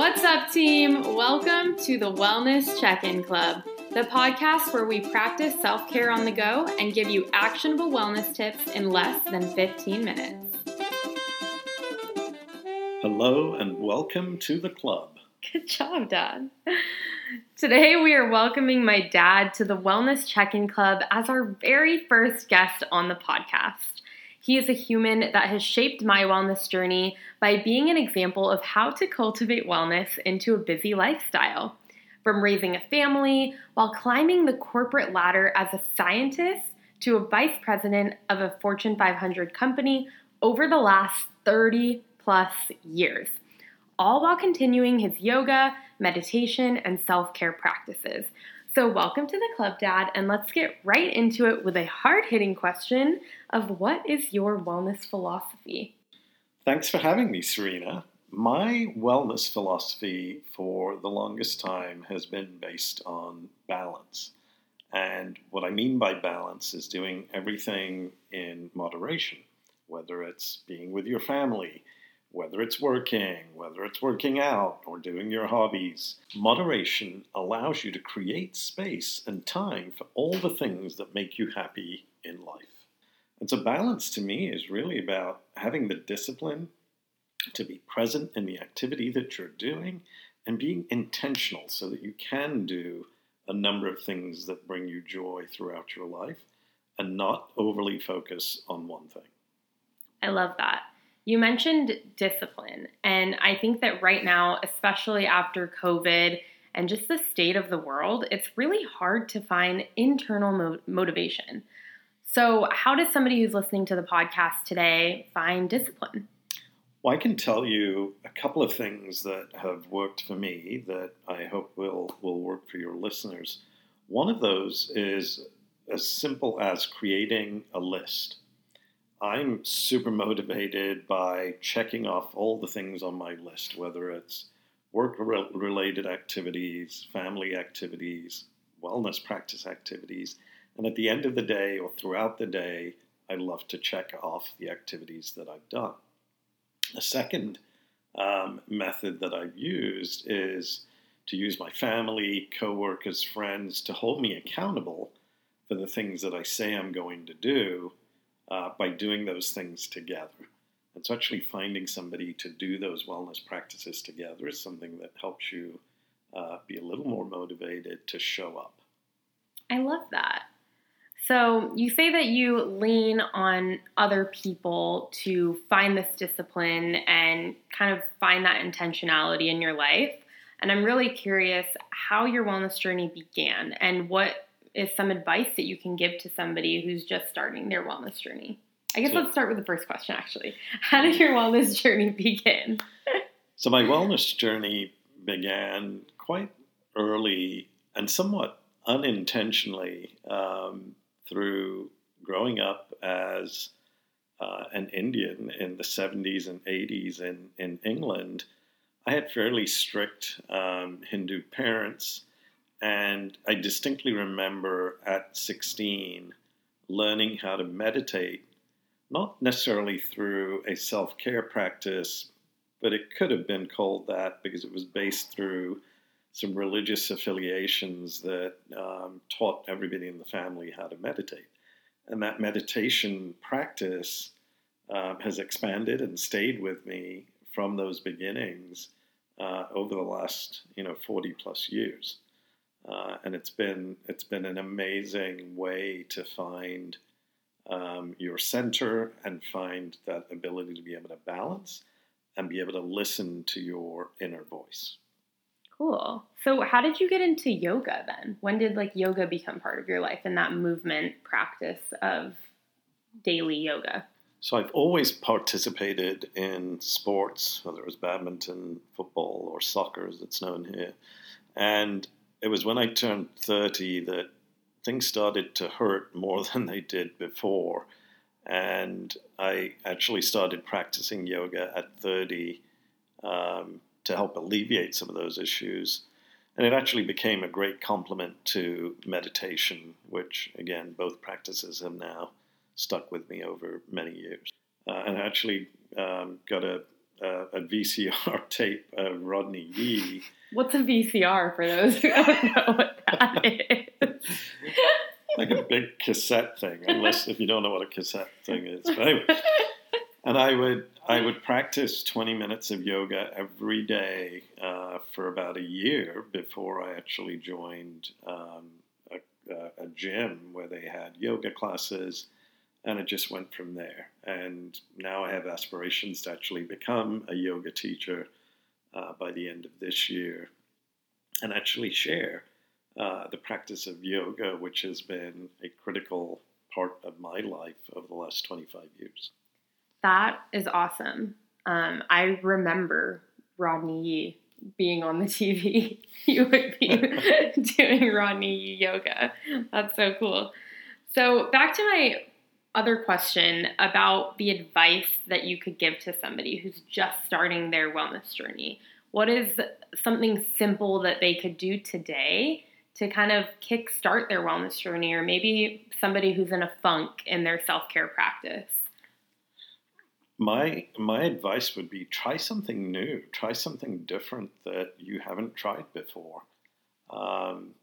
What's up, team? Welcome to the Wellness Check In Club, the podcast where we practice self care on the go and give you actionable wellness tips in less than 15 minutes. Hello, and welcome to the club. Good job, Dad. Today, we are welcoming my dad to the Wellness Check In Club as our very first guest on the podcast. He is a human that has shaped my wellness journey by being an example of how to cultivate wellness into a busy lifestyle. From raising a family while climbing the corporate ladder as a scientist to a vice president of a Fortune 500 company over the last 30 plus years, all while continuing his yoga, meditation, and self care practices. So, welcome to the club, Dad, and let's get right into it with a hard hitting question of what is your wellness philosophy? Thanks for having me, Sareena. My wellness philosophy for the longest time has been based on balance. And what I mean by balance is doing everything in moderation, whether it's being with your family, whether it's working, whether it's working out, or doing your hobbies. Moderation allows you to create space and time for all the things that make you happy in life. And so, balance to me is really about having the discipline to be present in the activity that you're doing and being intentional so that you can do a number of things that bring you joy throughout your life and not overly focus on one thing. I love that. You mentioned discipline, and I think that right now, especially after COVID and just the state of the world, it's really hard to find internal mo- motivation. So, how does somebody who's listening to the podcast today find discipline? Well, I can tell you a couple of things that have worked for me that I hope will, will work for your listeners. One of those is as simple as creating a list. I'm super motivated by checking off all the things on my list, whether it's work related activities, family activities, wellness practice activities. And at the end of the day or throughout the day, I love to check off the activities that I've done. A second um, method that I've used is to use my family, coworkers, friends to hold me accountable for the things that I say I'm going to do uh, by doing those things together. And so, actually, finding somebody to do those wellness practices together is something that helps you uh, be a little more motivated to show up. I love that. So, you say that you lean on other people to find this discipline and kind of find that intentionality in your life. And I'm really curious how your wellness journey began and what is some advice that you can give to somebody who's just starting their wellness journey? I guess so, let's start with the first question actually. How did your wellness journey begin? so, my wellness journey began quite early and somewhat unintentionally um, through growing up as uh, an Indian in the 70s and 80s in, in England. I had fairly strict um, Hindu parents and I distinctly remember at 16 learning how to meditate, not necessarily through a self care practice, but it could have been called that because it was based through some religious affiliations that um, taught everybody in the family how to meditate. And that meditation practice um, has expanded and stayed with me from those beginnings uh, over the last, you know, 40 plus years. Uh, and it's been it's been an amazing way to find um, your center and find that ability to be able to balance and be able to listen to your inner voice. Cool. So, how did you get into yoga then? When did like yoga become part of your life and that movement practice of daily yoga? So, I've always participated in sports, whether it was badminton, football, or soccer as it's known here. And it was when I turned 30 that things started to hurt more than they did before. And I actually started practicing yoga at 30 um, to help alleviate some of those issues. And it actually became a great complement to meditation, which, again, both practices have now stuck with me over many years. Uh, and I actually um, got a, a, a, VCR tape of Rodney Yee. What's a VCR for those who don't know what that is? like a big cassette thing, unless if you don't know what a cassette thing is. But anyway, and I would I would practice 20 minutes of yoga every day uh, for about a year before I actually joined um, a, a, gym where they had yoga classes, and it just went from there. And now I have aspirations to actually become a yoga teacher uh, by the end of this year, and actually share uh, the practice of yoga, which has been a critical part of my life over the last 25 years. That is awesome. Um, I remember Rodney Yee being on the TV. you would be doing Rodney Yee yoga. That's so cool. So, back to my other question about the advice that you could give to somebody who's just starting their wellness journey. What is something simple that they could do today to kind of kickstart their wellness journey, or maybe somebody who's in a funk in their self care practice? my my advice would be try something new, try something different that you haven't tried before. Um,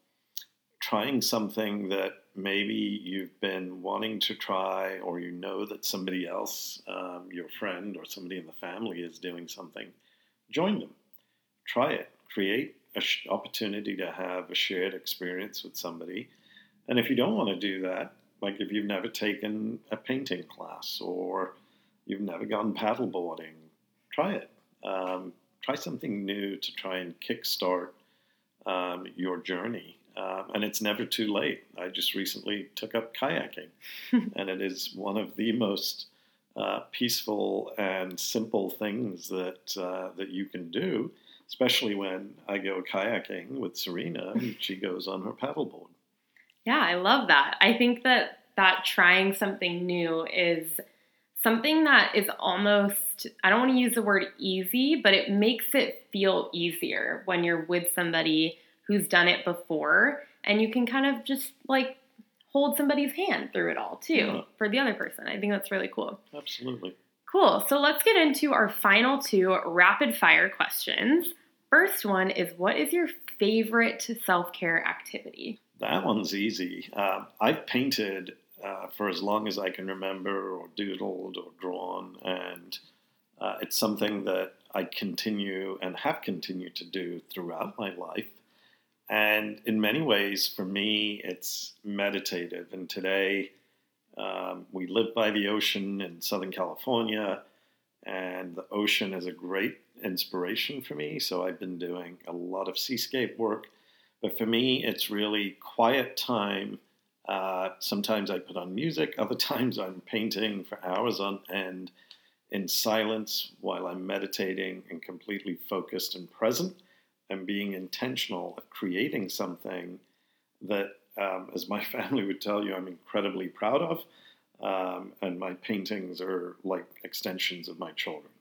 trying something that maybe you've been wanting to try, or you know that somebody else, um, your friend or somebody in the family, is doing something. Join them, try it, create an sh- opportunity to have a shared experience with somebody. And if you don't want to do that, like if you've never taken a painting class or you've never gone paddleboarding, try it. Um, try something new to try and kickstart um, your journey. Um, and it's never too late. I just recently took up kayaking, and it is one of the most uh, peaceful and simple things that uh, that you can do. Especially when I go kayaking with Sareena, and she goes on her paddleboard. Yeah, I love that. I think that that trying something new is something that is almost, I don't want to use the word easy, but it makes it feel easier when you're with somebody who's done it before and you can kind of just like hold somebody's hand through it all too yeah. for the other person. I think that's really cool. Absolutely. Cool. So let's get into our final two rapid fire questions. First one is what is your favorite self care activity? That one's easy. Uh, I've painted uh, for as long as I can remember, or doodled, or drawn, and uh, it's something that I continue and have continued to do throughout my life. And in many ways, for me, it's meditative. And today, um, we live by the ocean in Southern California, and the ocean is a great inspiration for me. So I've been doing a lot of seascape work. But for me, it's really quiet time uh, sometimes I put on music, other times I'm painting for hours on end in silence while I'm meditating and completely focused and present and being intentional at creating something that, um, as my family would tell you, I'm incredibly proud of. Um, and my paintings are like extensions of my children.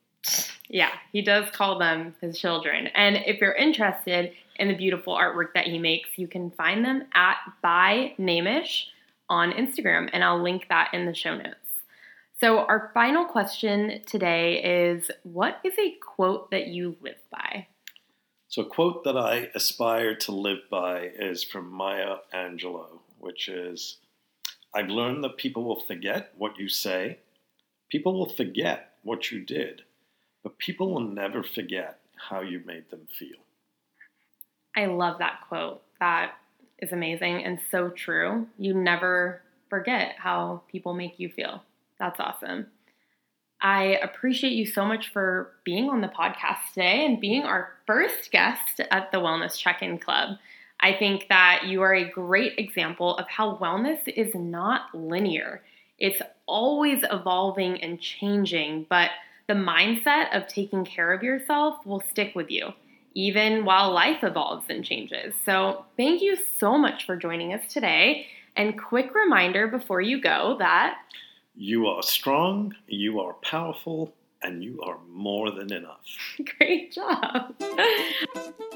Yeah, he does call them his children. And if you're interested in the beautiful artwork that he makes, you can find them at by Naymesh on Instagram, and I'll link that in the show notes. So, our final question today is What is a quote that you live by? So, a quote that I aspire to live by is from Maya Angelou, which is I've learned that people will forget what you say, people will forget what you did, but people will never forget how you made them feel. I love that quote. That is amazing and so true. You never forget how people make you feel. That's awesome. I appreciate you so much for being on the podcast today and being our first guest at the Wellness Check In Club. I think that you are a great example of how wellness is not linear. It's always evolving and changing, but the mindset of taking care of yourself will stick with you. even while life evolves and changes. So, thank you so much for joining us today. And quick reminder before you go that you are strong, you are powerful, and you are more than enough. Great job.